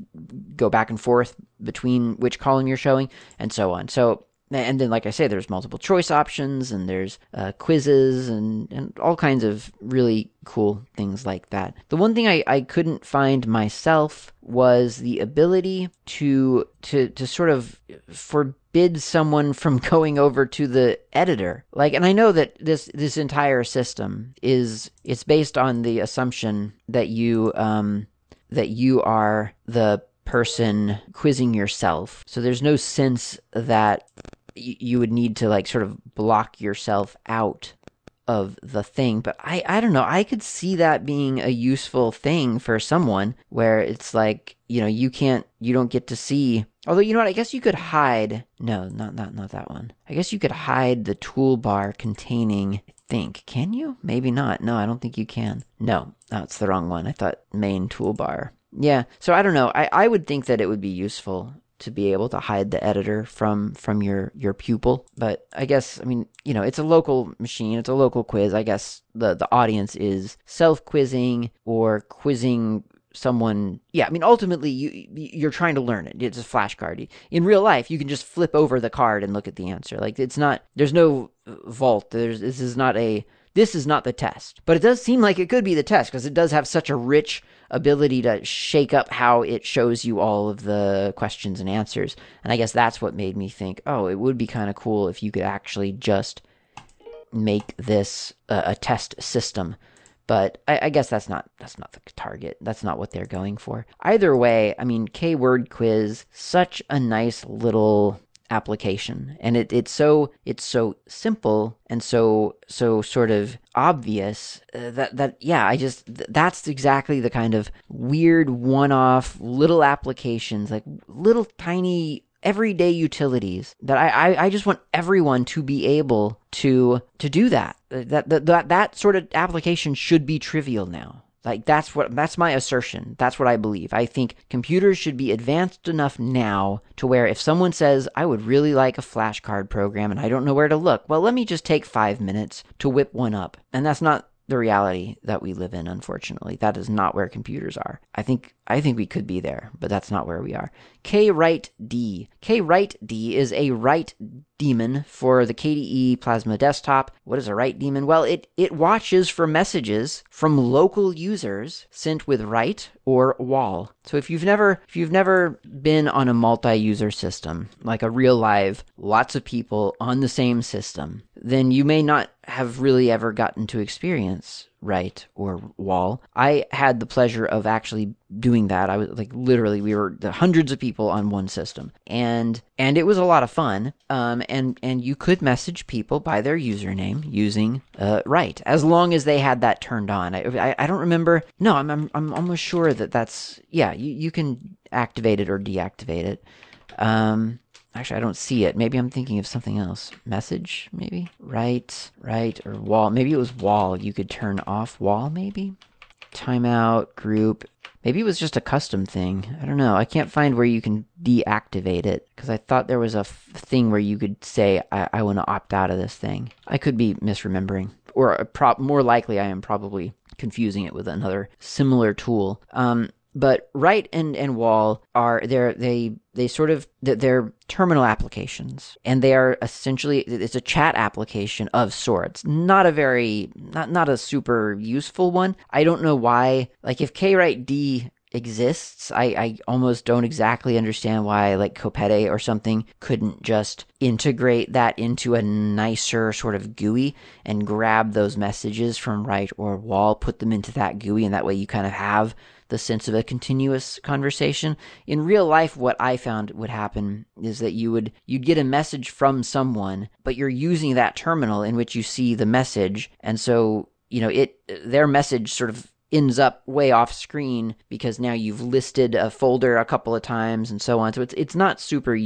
go back and forth between which column you're showing, and so on. So, and then, like I say, there's multiple choice options, and there's uh, quizzes, and, and all kinds of really cool things like that. The one thing I, I couldn't find myself was the ability to to to sort of forbid someone *laughs* from going over to the editor. Like and I know that this this entire system is it's based on the assumption that you um that you are the person quizzing yourself. So there's no sense that you would need to like sort of block yourself out of the thing. But i i don't know. I could see that being a useful thing for someone where it's like you know you can't you don't get to see although you know what? I guess you could hide no not not not that one. I guess you could hide the toolbar containing I think. Can you? Maybe not. No i don't think you can. No that's the wrong one. I thought main toolbar. Yeah so i don't know. I i would think that it would be useful to be able to hide the editor from from your your pupil. But I guess I mean you know it's a local machine, it's a local quiz. I guess the the audience is self quizzing or quizzing someone yeah i mean ultimately you you're trying to learn it it's a flashcard in real life you can just flip over the card and look at the answer like it's not there's no vault there's this is not a this is not the test but it does seem like it could be the test because it does have such a rich ability to shake up how it shows you all of the questions and answers. And I guess that's what made me think, oh, it would be kind of cool if you could actually just make this a test system. But I, I, guess that's not that's not the target. That's not what they're going for. Either way, I mean, K word quiz, such a nice little application and it, it's so it's so simple and so so sort of obvious uh, that that yeah i just th- that's exactly the kind of weird one-off little applications like little tiny everyday utilities that I, I, I just want everyone to be able to to do that that that that, that sort of application should be trivial now like that's what that's my assertion. That's what I believe. I think computers should be advanced enough now to where if someone says, "I would really like a flashcard program and I don't know where to look." Well, let me just take 5 minutes to whip one up. And that's not the reality that we live in unfortunately. That is not where computers are. I think I think we could be there, but that's not where we are. K Write D. K Write D is a write daemon for the KDE Plasma desktop. What is a write daemon? Well, it, it watches for messages from local users sent with write or wall So if you've never if you've never been on a multi-user system, like a real live lots of people on the same system, then you may not have really ever gotten to experience write or Wall. I had the pleasure of actually doing that. I was like literally we were the hundreds of people on one system. And and it was a lot of fun. Um and and you could message people by their username using uh write as long as they had that turned on. I I, I don't remember. No, I'm, I'm I'm almost sure that that's yeah, you you can activate it or deactivate it. Um Actually, I don't see it. Maybe I'm thinking of something else. Message, maybe? Right, right, or wall. Maybe it was wall. You could turn off wall, maybe? Timeout, group. Maybe it was just a custom thing. I don't know. I can't find where you can deactivate it because I thought there was a f- thing where you could say, I, I want to opt out of this thing. I could be misremembering. Or pro- more likely, I am probably confusing it with another similar tool. Um, but write and, and wall are they're they they sort of they're terminal applications and they are essentially it's a chat application of sorts not a very not not a super useful one i don't know why like if kwrite d exists. I, I almost don't exactly understand why like Kopete or something couldn't just integrate that into a nicer sort of GUI and grab those messages from write or wall, put them into that GUI, and that way you kind of have the sense of a continuous conversation. In real life, what I found would happen is that you would you'd get a message from someone, but you're using that terminal in which you see the message, and so you know it their message sort of ends up way off screen because now you've listed a folder a couple of times and so on. So it's it's not super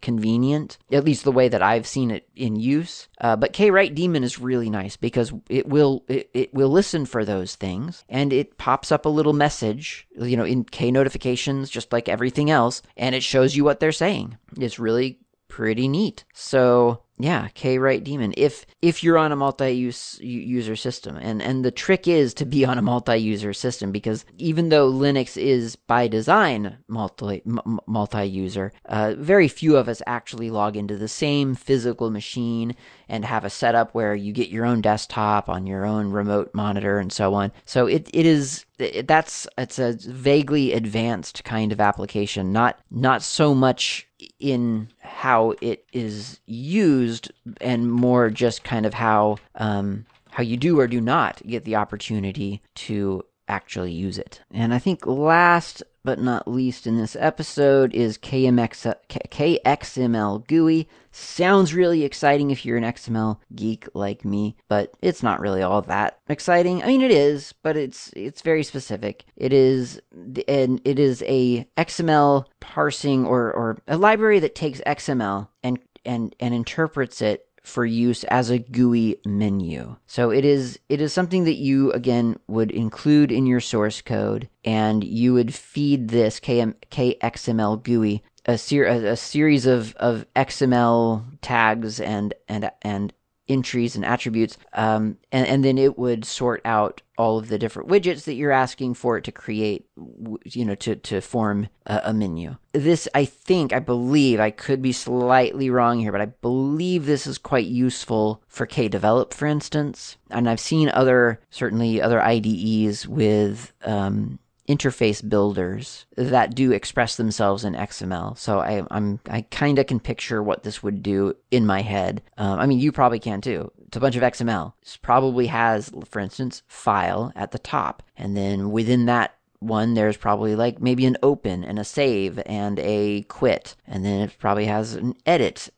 convenient, at least the way that I've seen it in use. Uh, but kwrite daemon is really nice because it will it, it will listen for those things and it pops up a little message, you know, in K notifications, just like everything else, and it shows you what they're saying. It's really pretty neat. So yeah, kwrite daemon. If if you're on a multi-use user system, and and the trick is to be *laughs* on a multi-user system because even though Linux is by design multi m- multi-user, uh, very few of us actually log into the same physical machine and have a setup where you get your own desktop on your own remote monitor and so on. So it it is that's it's a vaguely advanced kind of application, not not so much in how it is used and more just kind of how um, how you do or do not get the opportunity to actually use it. And I think last but not least in this episode is KMX, KXML GUI. Sounds really exciting if you're an XML geek like me, but it's not really all that exciting. I mean, it is, but it's it's very specific. It is and it is a XML parsing or or a library that takes XML and and and interprets it for use as a GUI menu. So it is it is something that you again would include in your source code, and you would feed this KM, KXML GUI a, ser- a, a series of, of XML tags and and and entries and attributes, um, and, and then it would sort out all of the different widgets that you're asking for it to create, you know, to, to form a, a, menu. This, I think, I believe, I could be slightly wrong here, but I believe this is quite useful for Kdevelop, for instance. And I've seen other, certainly other IDEs with, um, interface builders that do express themselves in XML. So I, I'm I kind of can picture what this would do in my head. Um, I mean, you probably can too. It's a bunch of XML. Probably has, for instance, file at the top, and then within that one there's probably like maybe an open and a save and a quit and then it probably has an edit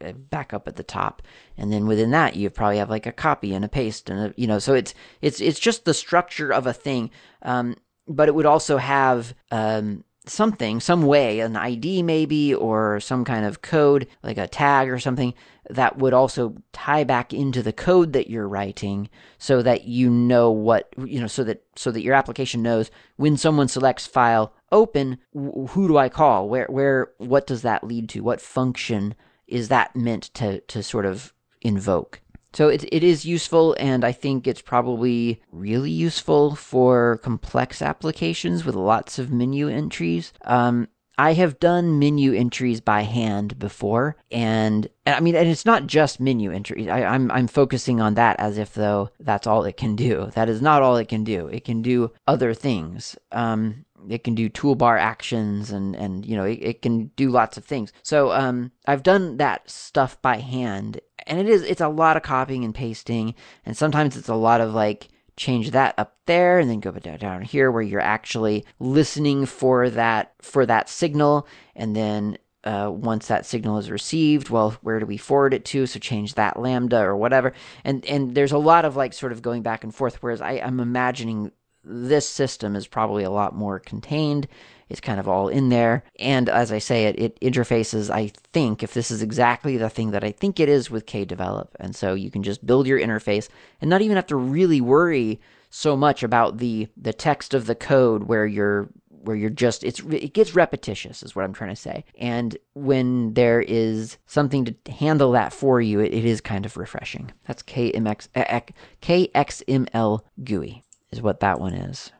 uh, back up at the top and then within that you probably have like a copy and a paste and a, you know so it's it's it's just the structure of a thing um, but it would also have um, something, some way, an ID maybe, or some kind of code, like a tag or something, that would also tie back into the code that you're writing so that you know what, you know, so that, so that your application knows when someone selects file open, who do I call? Where, where, what does that lead to? What function is that meant to, to sort of invoke? So it, it is useful, and I think it's probably really useful for complex applications with lots of menu entries. Um, I have done menu entries by hand before, and I mean, and it's not just menu entries. I, am I'm, I'm focusing on that as if though that's all it can do. That is not all it can do. It can do other things. Um, it can do toolbar actions and and you know it, it can do lots of things so um i've done that stuff by hand and it is it's a lot of copying and pasting and sometimes it's a lot of like change that up there and then go down here where you're actually listening for that for that signal and then uh, once that signal is received, well, where do we forward it to? So change that lambda or whatever. And and there's a lot of like sort of going back and forth. Whereas I, I'm imagining this system is probably a lot more contained it's kind of all in there. And as I say, it, it interfaces, I think, if this is exactly the thing that I think it is with Kdevelop. And so you can just build your interface and not even have to really worry so much about the the text of the code where you're where you're just it's it gets repetitious is what I'm trying to say. And when there is something to handle that for you, it, it is kind of refreshing. That's KMX eh, eh, KXML GUI is what that one is.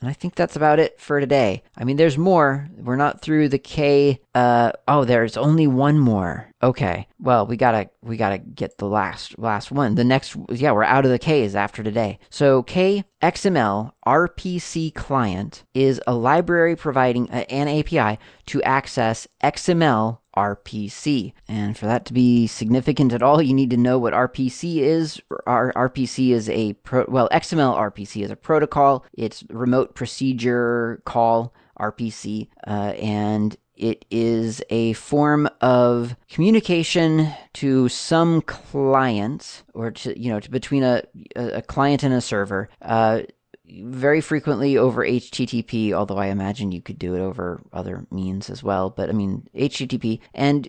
And I think that's about it for today. I mean, there's more. We're not through the K. Uh, oh, there's only one more. Okay. Well, we gotta we gotta get the last last one. The next, yeah, we're out of the K's after today. So K XML RPC client is a library providing an API to access XML RPC. And for that to be significant at all, you need to know what RPC is. R- RPC is a pro- well, XML RPC is a protocol. It's remote procedure call RPC, uh, and it is a form of communication to some client or to you know to between a a client and a server. Uh, very frequently over HTTP, although I imagine you could do it over other means as well. But I mean, HTTP, and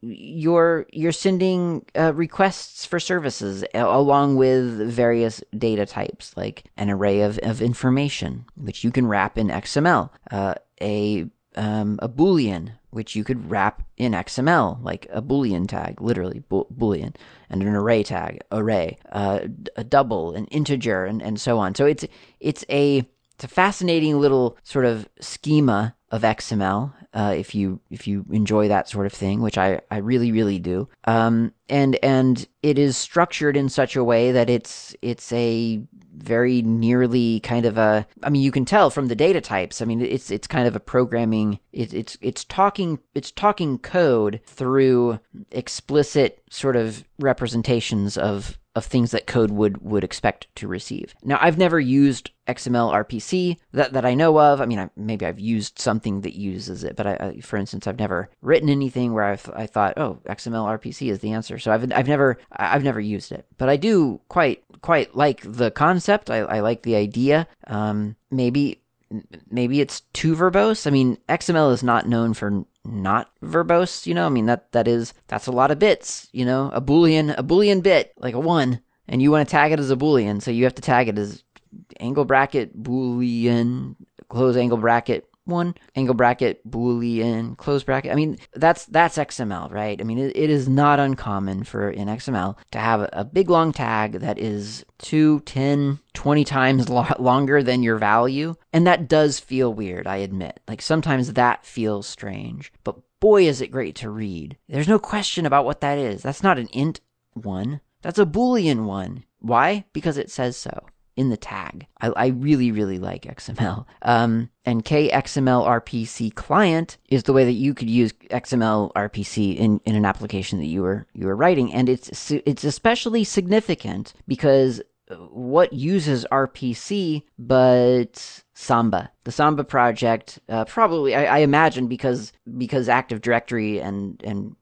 you're you're sending uh, requests for services along with various data types, like an array of, of information, which you can wrap in XML, uh, a um, a boolean, which you could wrap in XML, like a boolean tag, literally bo- boolean, and an array tag, array, uh, a double, an integer, and, and so on. So it's it's a it's a fascinating little sort of schema of XML. Uh, if you if you enjoy that sort of thing, which I, I really really do, um, and and it is structured in such a way that it's it's a very nearly kind of a I mean you can tell from the data types. I mean it's it's kind of a programming it, it's it's talking it's talking code through explicit sort of representations of of things that code would would expect to receive. Now, I've never used XML RPC that, that I know of. I mean, I, maybe I've used something that uses it, but I, I, for instance, I've never written anything where I've I thought, oh, XML RPC is the answer. So I've I've never I've never used it, but I do quite quite like the concept. I, I like the idea. Um, maybe maybe it's too verbose. I mean, XML is not known for not verbose, you know? I mean that that is that's a lot of bits, you know? A boolean a boolean bit, like a 1, and you want to tag it as a boolean, so you have to tag it as angle bracket boolean close angle bracket one angle bracket boolean close bracket. I mean that's that's xml right? I mean it, it is not uncommon for in xml to have a big long tag that is 2 10 20 times *laughs* lo- longer than your value. And that does feel weird i admit. Like sometimes that feels strange. But boy is it great to read. There's no question about what that is. That's not an int one. That's a boolean one. Why? Because it says so in the tag. I, I really, really like XML. Um, and KXML RPC client is the way that you could use XML RPC in, in an application that you were you were writing, and it's it's especially significant because what uses RPC but Samba. The Samba project, uh, probably I, I imagine because because Active Directory and and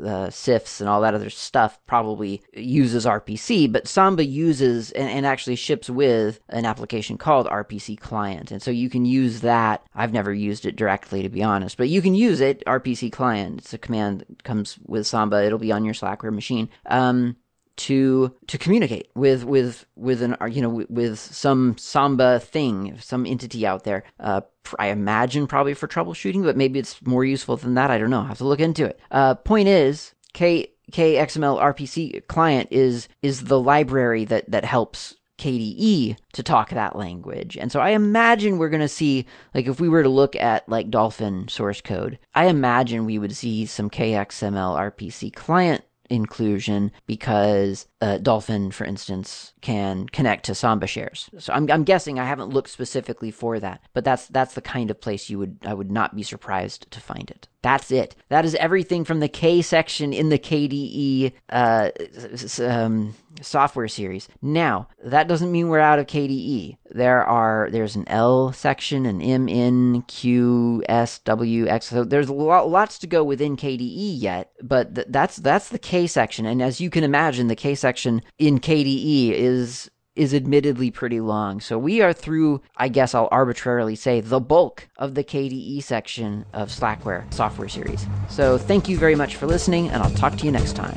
uh, CIFS and all that other stuff probably uses RPC, but Samba uses and, and, actually ships with an application called RPC Client. And so you can use that. I've never used it directly, to be honest, but you can use it, RPC Client. It's a command that comes with Samba. It'll be on your Slackware machine. Um, to to communicate with with with an you know with, some Samba thing, some entity out there. Uh, I imagine probably for troubleshooting, but maybe it's more useful than that. I don't know. I have to look into it. Uh, point is, K KXML RPC client is is the library that that helps KDE to talk that language. And so I imagine we're going to see, like, if we were to look at, like, Dolphin source code, I imagine we would see some KXML RPC client inclusion because Dolphin, for instance, can connect to Samba shares. So I'm, I'm guessing I haven't looked specifically for that, but that's that's the kind of place you would I would not be surprised to find it. That's it. That is everything from the K section in the KDE uh, um, software series. Now that doesn't mean we're out of KDE. There are there's an L section, an M N Q S W X. So there's lots to go within KDE yet, but th- that's that's the K section, and as you can imagine, the K section in KDE is is admittedly pretty long. So we are through, I guess I'll arbitrarily say, the bulk of the KDE section of Slackware software series. So thank you very much for listening, and I'll talk to you next time.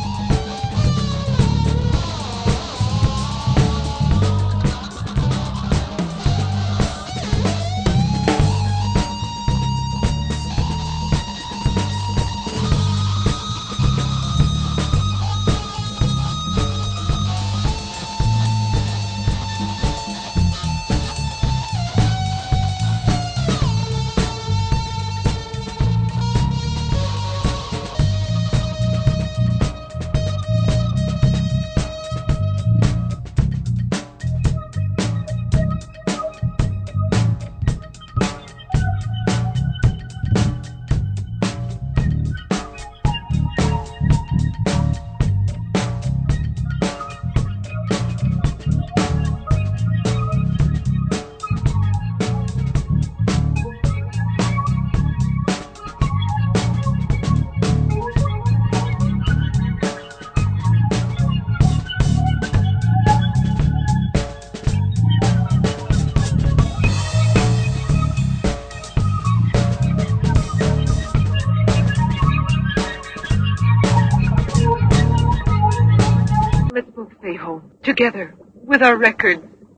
Let's